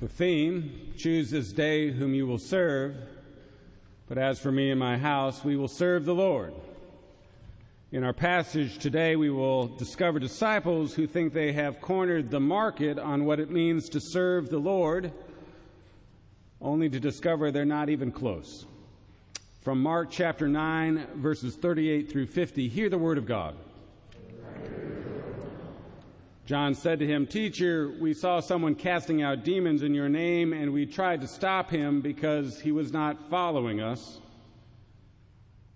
The theme, choose this day whom you will serve, but as for me and my house, we will serve the Lord. In our passage today, we will discover disciples who think they have cornered the market on what it means to serve the Lord, only to discover they're not even close. From Mark chapter 9, verses 38 through 50, hear the word of God. John said to him, Teacher, we saw someone casting out demons in your name, and we tried to stop him because he was not following us.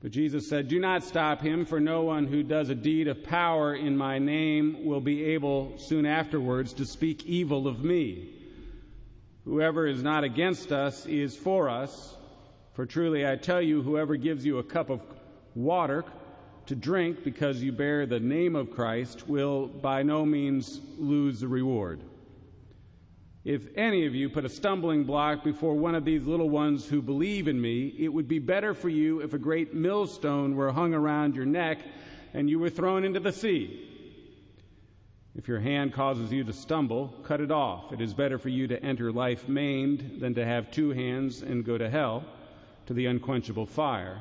But Jesus said, Do not stop him, for no one who does a deed of power in my name will be able soon afterwards to speak evil of me. Whoever is not against us is for us. For truly I tell you, whoever gives you a cup of water to drink because you bear the name of Christ will by no means lose the reward. If any of you put a stumbling block before one of these little ones who believe in me, it would be better for you if a great millstone were hung around your neck and you were thrown into the sea. If your hand causes you to stumble, cut it off. It is better for you to enter life maimed than to have two hands and go to hell, to the unquenchable fire.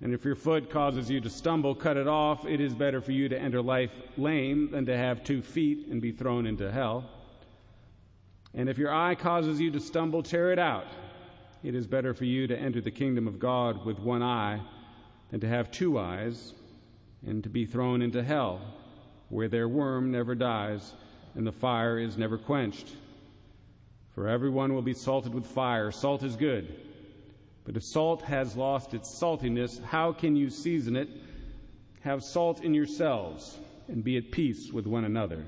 And if your foot causes you to stumble, cut it off. It is better for you to enter life lame than to have two feet and be thrown into hell. And if your eye causes you to stumble, tear it out. It is better for you to enter the kingdom of God with one eye than to have two eyes and to be thrown into hell, where their worm never dies and the fire is never quenched. For everyone will be salted with fire. Salt is good. But if salt has lost its saltiness, how can you season it? Have salt in yourselves and be at peace with one another.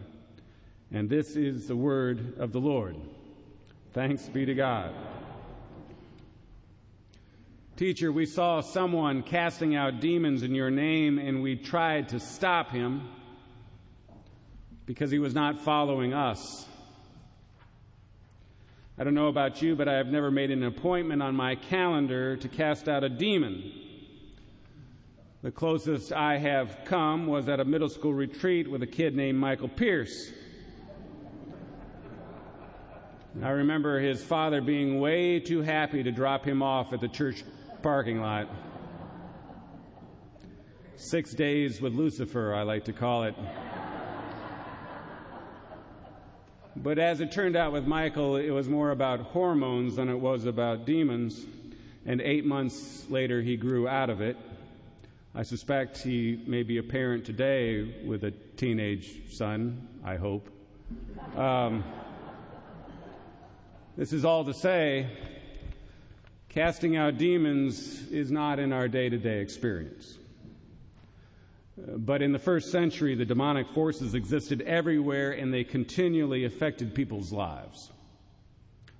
And this is the word of the Lord. Thanks be to God. Teacher, we saw someone casting out demons in your name, and we tried to stop him because he was not following us. I don't know about you, but I have never made an appointment on my calendar to cast out a demon. The closest I have come was at a middle school retreat with a kid named Michael Pierce. I remember his father being way too happy to drop him off at the church parking lot. Six days with Lucifer, I like to call it. But as it turned out with Michael, it was more about hormones than it was about demons. And eight months later, he grew out of it. I suspect he may be a parent today with a teenage son, I hope. Um, this is all to say, casting out demons is not in our day to day experience. But in the first century, the demonic forces existed everywhere and they continually affected people's lives.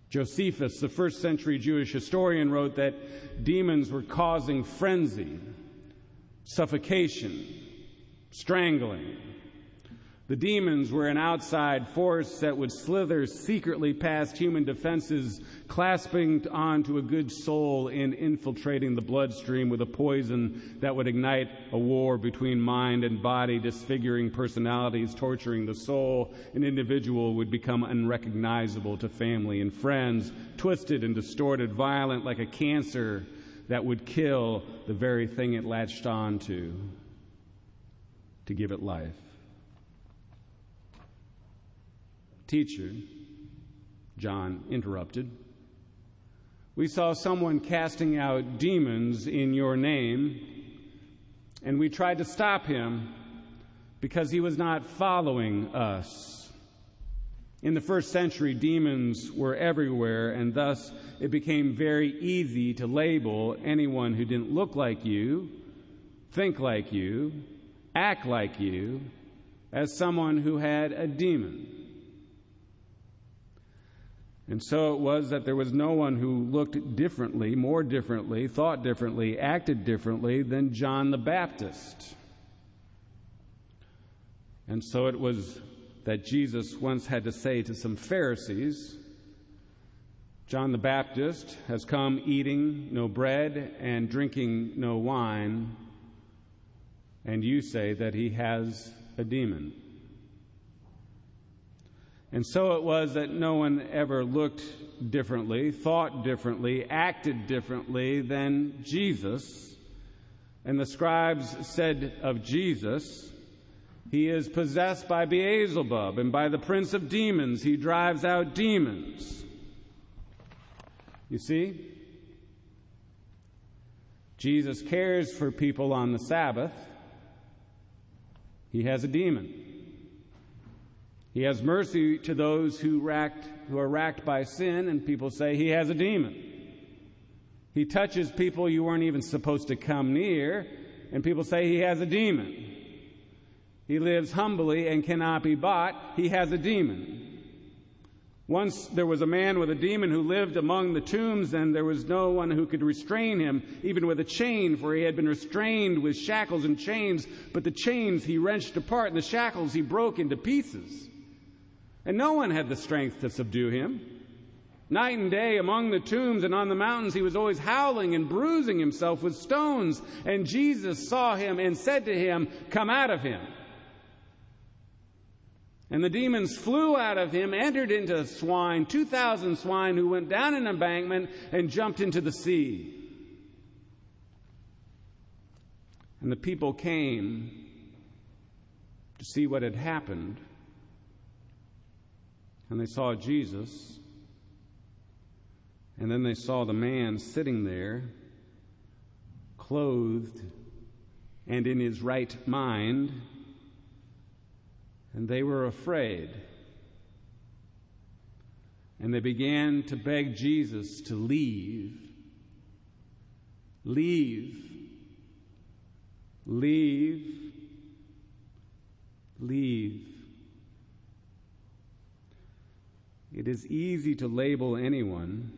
Josephus, the first century Jewish historian, wrote that demons were causing frenzy, suffocation, strangling, the demons were an outside force that would slither secretly past human defenses, clasping onto a good soul and infiltrating the bloodstream with a poison that would ignite a war between mind and body, disfiguring personalities, torturing the soul. An individual would become unrecognizable to family and friends, twisted and distorted, violent like a cancer that would kill the very thing it latched on to to give it life. Teacher, John interrupted, we saw someone casting out demons in your name, and we tried to stop him because he was not following us. In the first century, demons were everywhere, and thus it became very easy to label anyone who didn't look like you, think like you, act like you, as someone who had a demon. And so it was that there was no one who looked differently, more differently, thought differently, acted differently than John the Baptist. And so it was that Jesus once had to say to some Pharisees, John the Baptist has come eating no bread and drinking no wine, and you say that he has a demon. And so it was that no one ever looked differently, thought differently, acted differently than Jesus. And the scribes said of Jesus, He is possessed by Beelzebub, and by the prince of demons he drives out demons. You see? Jesus cares for people on the Sabbath. He has a demon. He has mercy to those who, racked, who are racked by sin, and people say he has a demon. He touches people you weren't even supposed to come near, and people say he has a demon. He lives humbly and cannot be bought. He has a demon. Once there was a man with a demon who lived among the tombs, and there was no one who could restrain him, even with a chain, for he had been restrained with shackles and chains. But the chains he wrenched apart, and the shackles he broke into pieces. And no one had the strength to subdue him. Night and day among the tombs and on the mountains, he was always howling and bruising himself with stones. And Jesus saw him and said to him, Come out of him. And the demons flew out of him, entered into swine, 2,000 swine who went down an embankment and jumped into the sea. And the people came to see what had happened and they saw Jesus. And then they saw the man sitting there, clothed and in his right mind, and they were afraid. And they began to beg Jesus to leave. Leave. Leave. Leave. It is easy to label anyone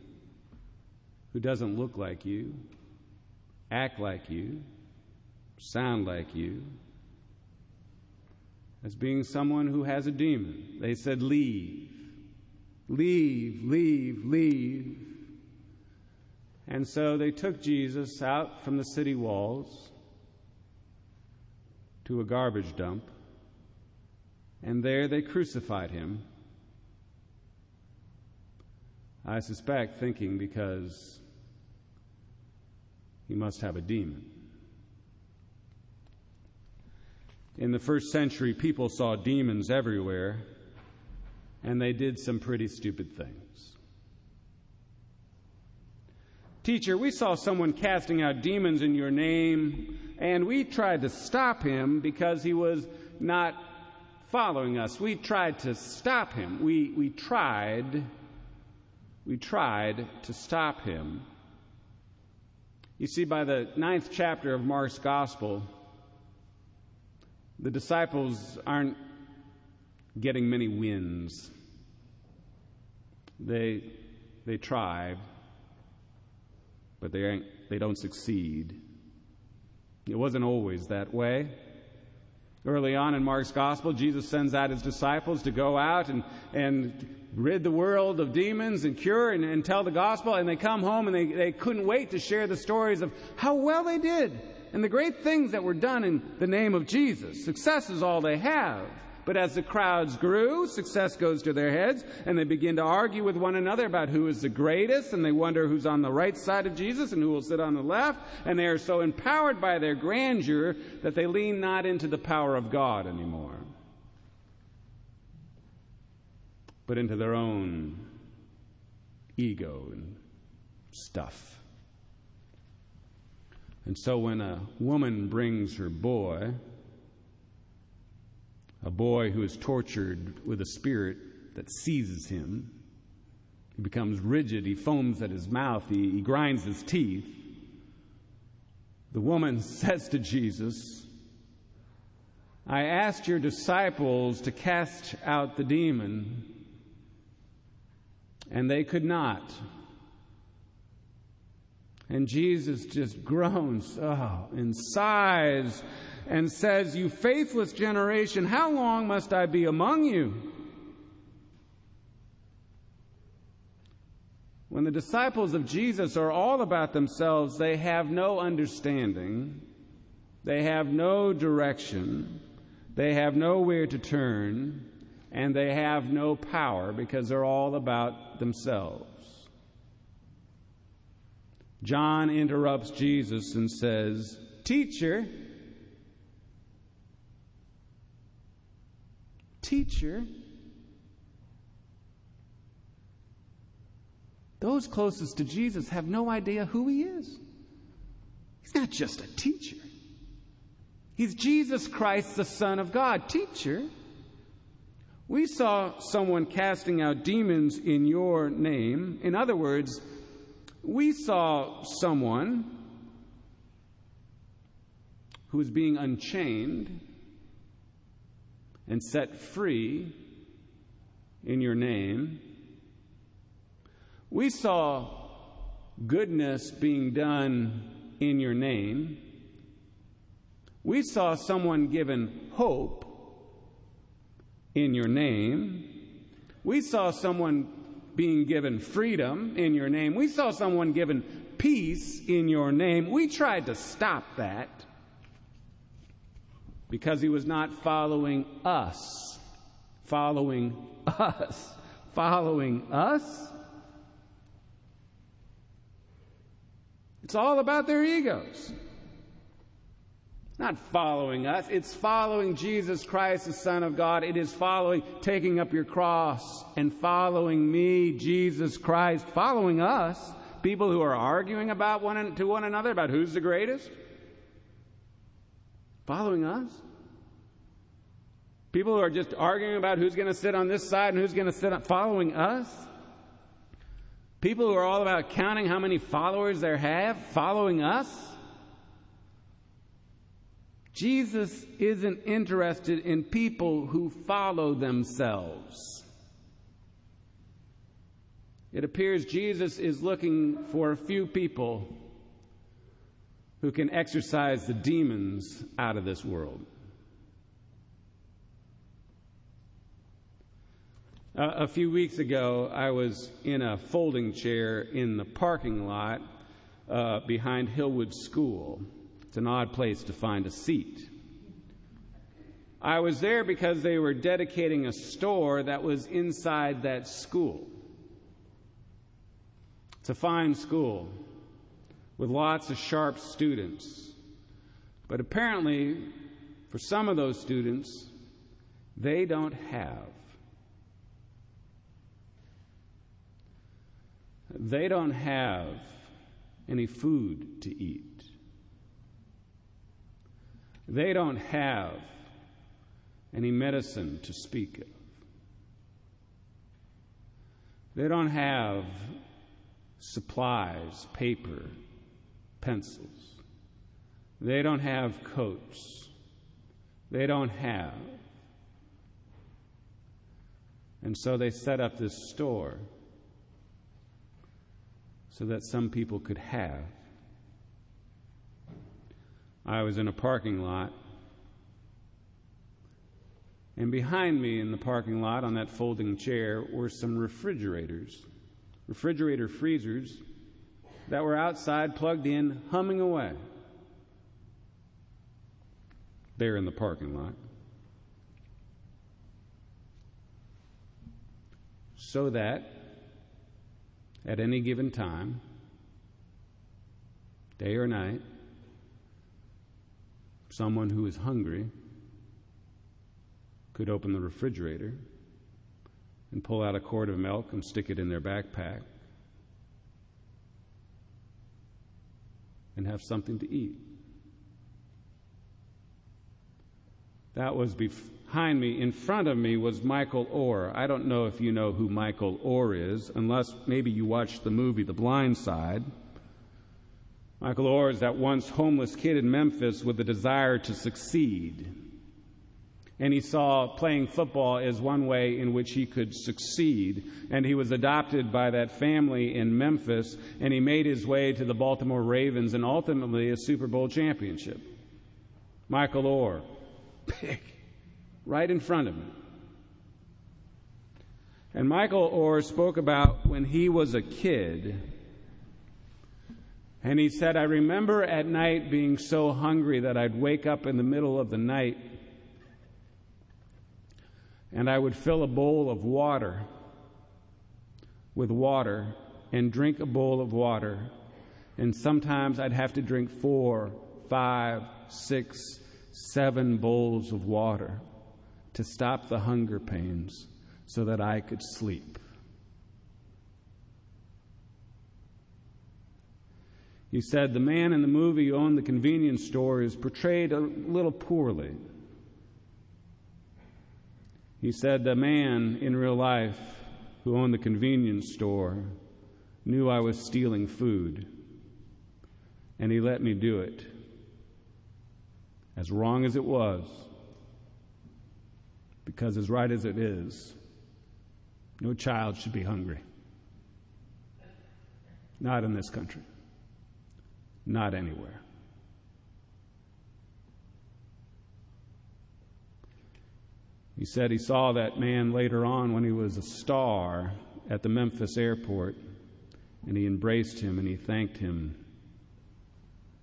who doesn't look like you, act like you, sound like you, as being someone who has a demon. They said, Leave, leave, leave, leave. And so they took Jesus out from the city walls to a garbage dump, and there they crucified him I suspect thinking because he must have a demon. In the first century, people saw demons everywhere, and they did some pretty stupid things. Teacher, we saw someone casting out demons in your name, and we tried to stop him because he was not following us. We tried to stop him. We, we tried we tried to stop him. You see, by the ninth chapter of Mark's Gospel, the disciples aren't getting many wins. They, they try, but they, ain't they don't succeed. It wasn't always that way. Early on in Mark's Gospel, Jesus sends out his disciples to go out and, and rid the world of demons and cure and, and tell the gospel. And they come home and they, they couldn't wait to share the stories of how well they did and the great things that were done in the name of Jesus. Success is all they have. But as the crowds grew, success goes to their heads, and they begin to argue with one another about who is the greatest, and they wonder who's on the right side of Jesus and who will sit on the left, and they are so empowered by their grandeur that they lean not into the power of God anymore. But into their own ego and stuff. And so when a woman brings her boy, a boy who is tortured with a spirit that seizes him, he becomes rigid, he foams at his mouth, he, he grinds his teeth. The woman says to Jesus, I asked your disciples to cast out the demon, and they could not. And Jesus just groans oh, and sighs and says, You faithless generation, how long must I be among you? When the disciples of Jesus are all about themselves, they have no understanding, they have no direction, they have nowhere to turn, and they have no power because they're all about themselves. John interrupts Jesus and says, Teacher, teacher, those closest to Jesus have no idea who he is. He's not just a teacher. He's Jesus Christ, the Son of God. Teacher, we saw someone casting out demons in your name. In other words, we saw someone who was being unchained and set free in your name. We saw goodness being done in your name. We saw someone given hope in your name. We saw someone being given freedom in your name. We saw someone given peace in your name. We tried to stop that because he was not following us. Following us. Following us. It's all about their egos. Not following us, it's following Jesus Christ, the Son of God. It is following, taking up your cross and following me, Jesus Christ, following us. People who are arguing about one to one another about who's the greatest. Following us. People who are just arguing about who's going to sit on this side and who's going to sit on, following us. People who are all about counting how many followers they have, following us. Jesus isn't interested in people who follow themselves. It appears Jesus is looking for a few people who can exorcise the demons out of this world. Uh, a few weeks ago, I was in a folding chair in the parking lot uh, behind Hillwood School. It's an odd place to find a seat. I was there because they were dedicating a store that was inside that school. It's a fine school with lots of sharp students. But apparently, for some of those students, they don't have. They don't have any food to eat. They don't have any medicine to speak of. They don't have supplies, paper, pencils. They don't have coats. They don't have. And so they set up this store so that some people could have. I was in a parking lot. And behind me in the parking lot on that folding chair were some refrigerators, refrigerator freezers that were outside plugged in, humming away. There in the parking lot. So that at any given time, day or night, someone who is hungry could open the refrigerator and pull out a quart of milk and stick it in their backpack and have something to eat. That was behind me. In front of me was Michael Oher. I don't know if you know who Michael Oher is, unless maybe you watched the movie The Blind Side. Michael Oher is that once homeless kid in Memphis with a desire to succeed. And he saw playing football as one way in which he could succeed. And he was adopted by that family in Memphis, and he made his way to the Baltimore Ravens and ultimately a Super Bowl championship. Michael Oher, big, right in front of him. And Michael Oher spoke about when he was a kid and he said, I remember at night being so hungry that I'd wake up in the middle of the night and I would fill a bowl of water with water and drink a bowl of water. And sometimes I'd have to drink four, five, six, seven bowls of water to stop the hunger pains so that I could sleep. He said the man in the movie who owned the convenience store is portrayed a little poorly. He said the man in real life who owned the convenience store knew I was stealing food, and he let me do it. As wrong as it was, because as right as it is, no child should be hungry. Not in this country. Not anywhere. He said he saw that man later on when he was a star at the Memphis airport, and he embraced him and he thanked him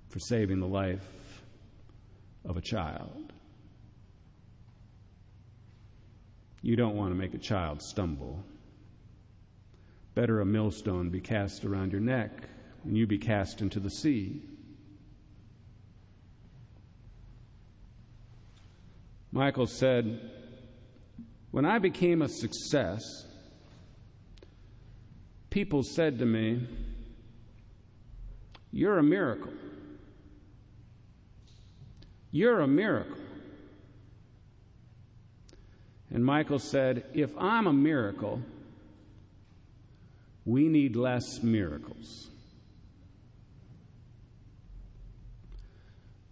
for saving the life of a child. You don't want to make a child stumble. Better a millstone be cast around your neck and you be cast into the sea. Michael said, When I became a success, people said to me, You're a miracle. You're a miracle. And Michael said, If I'm a miracle, we need less miracles.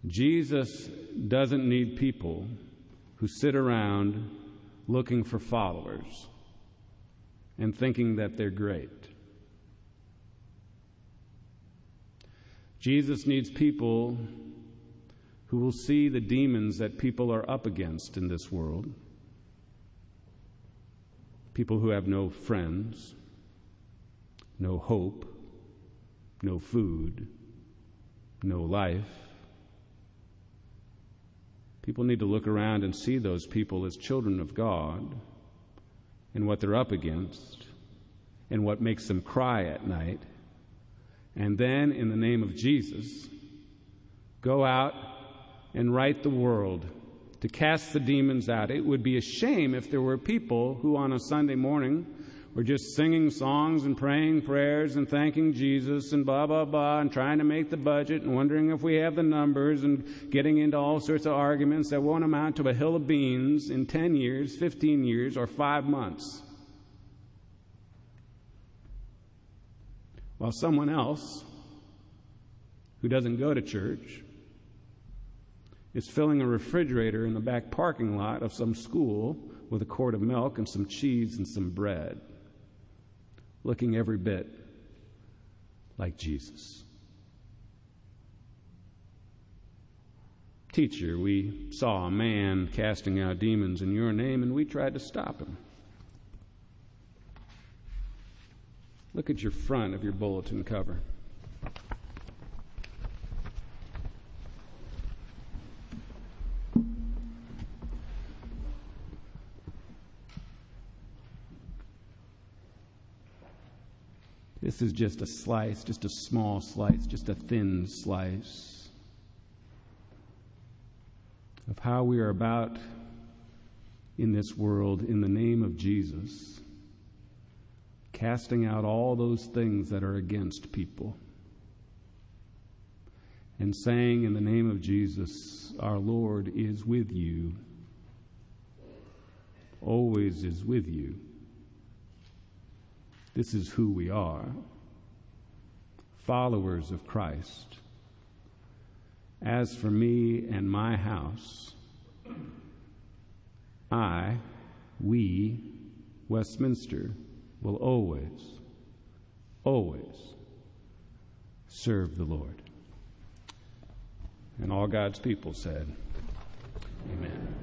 Jesus doesn't need people who sit around looking for followers and thinking that they're great. Jesus needs people who will see the demons that people are up against in this world. People who have no friends, no hope, no food, no life. People need to look around and see those people as children of God and what they're up against and what makes them cry at night. And then, in the name of Jesus, go out and right the world to cast the demons out. It would be a shame if there were people who on a Sunday morning we're just singing songs and praying prayers and thanking Jesus and blah, blah, blah, and trying to make the budget and wondering if we have the numbers and getting into all sorts of arguments that won't amount to a hill of beans in 10 years, 15 years, or five months. While someone else who doesn't go to church is filling a refrigerator in the back parking lot of some school with a quart of milk and some cheese and some bread looking every bit like Jesus. Teacher, we saw a man casting out demons in your name and we tried to stop him. Look at your front of your bulletin cover. This is just a slice, just a small slice, just a thin slice of how we are about in this world in the name of Jesus, casting out all those things that are against people, and saying in the name of Jesus, Our Lord is with you, always is with you. This is who we are followers of Christ. As for me and my house, I, we, Westminster, will always, always serve the Lord. And all God's people said, Amen.